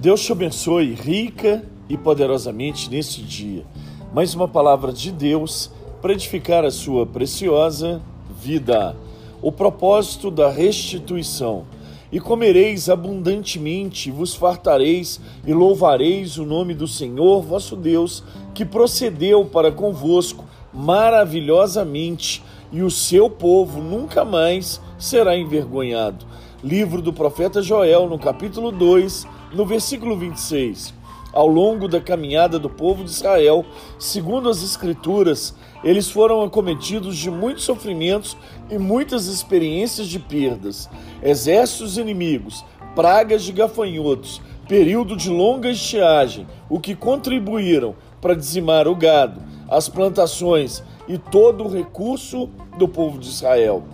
Deus te abençoe rica e poderosamente neste dia. Mais uma palavra de Deus para edificar a sua preciosa vida. O propósito da restituição. E comereis abundantemente, vos fartareis e louvareis o nome do Senhor vosso Deus, que procedeu para convosco maravilhosamente, e o seu povo nunca mais será envergonhado. Livro do profeta Joel, no capítulo 2, no versículo 26. Ao longo da caminhada do povo de Israel, segundo as Escrituras, eles foram acometidos de muitos sofrimentos e muitas experiências de perdas. Exércitos inimigos, pragas de gafanhotos, período de longa estiagem, o que contribuíram para dizimar o gado, as plantações e todo o recurso do povo de Israel.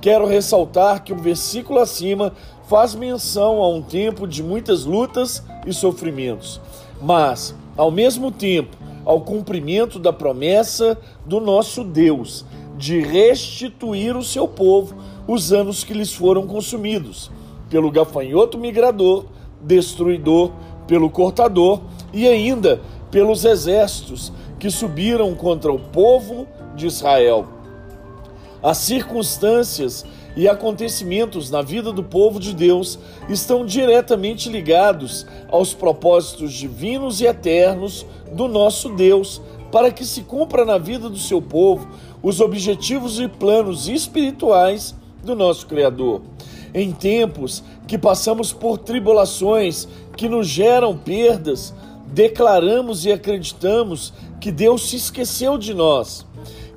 Quero ressaltar que o versículo acima faz menção a um tempo de muitas lutas e sofrimentos, mas, ao mesmo tempo, ao cumprimento da promessa do nosso Deus de restituir o seu povo os anos que lhes foram consumidos pelo gafanhoto migrador, destruidor, pelo cortador e ainda pelos exércitos que subiram contra o povo de Israel. As circunstâncias e acontecimentos na vida do povo de Deus estão diretamente ligados aos propósitos divinos e eternos do nosso Deus, para que se cumpra na vida do seu povo os objetivos e planos espirituais do nosso Criador. Em tempos que passamos por tribulações que nos geram perdas, declaramos e acreditamos que Deus se esqueceu de nós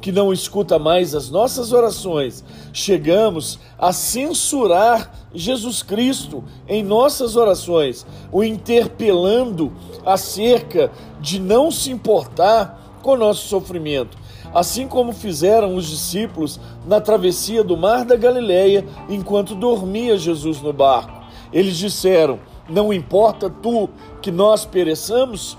que não escuta mais as nossas orações, chegamos a censurar Jesus Cristo em nossas orações, o interpelando acerca de não se importar com o nosso sofrimento, assim como fizeram os discípulos na travessia do mar da Galileia enquanto dormia Jesus no barco. Eles disseram: Não importa tu que nós pereçamos?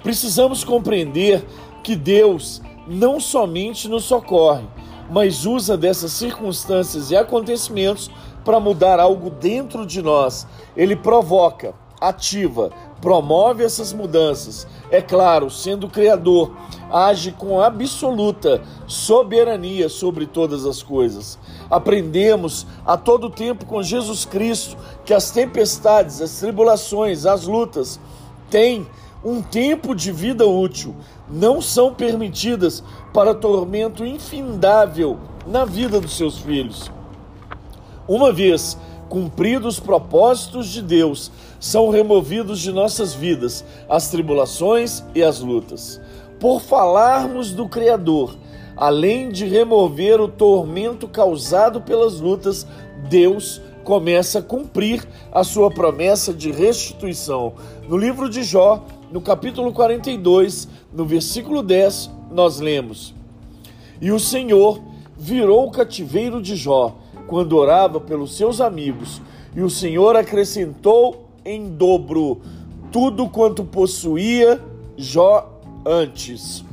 Precisamos compreender que Deus não somente nos socorre, mas usa dessas circunstâncias e acontecimentos para mudar algo dentro de nós. Ele provoca, ativa, promove essas mudanças. É claro, sendo criador, age com absoluta soberania sobre todas as coisas. Aprendemos a todo tempo com Jesus Cristo que as tempestades, as tribulações, as lutas têm um tempo de vida útil, não são permitidas para tormento infindável na vida dos seus filhos. Uma vez cumpridos os propósitos de Deus, são removidos de nossas vidas as tribulações e as lutas. Por falarmos do Criador, além de remover o tormento causado pelas lutas, Deus começa a cumprir a sua promessa de restituição. No livro de Jó, no capítulo 42, no versículo 10, nós lemos: E o Senhor virou o cativeiro de Jó quando orava pelos seus amigos, e o Senhor acrescentou em dobro tudo quanto possuía Jó antes.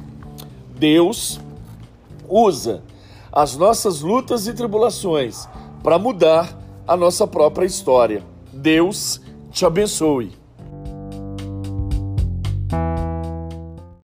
Deus usa as nossas lutas e tribulações para mudar a nossa própria história. Deus te abençoe.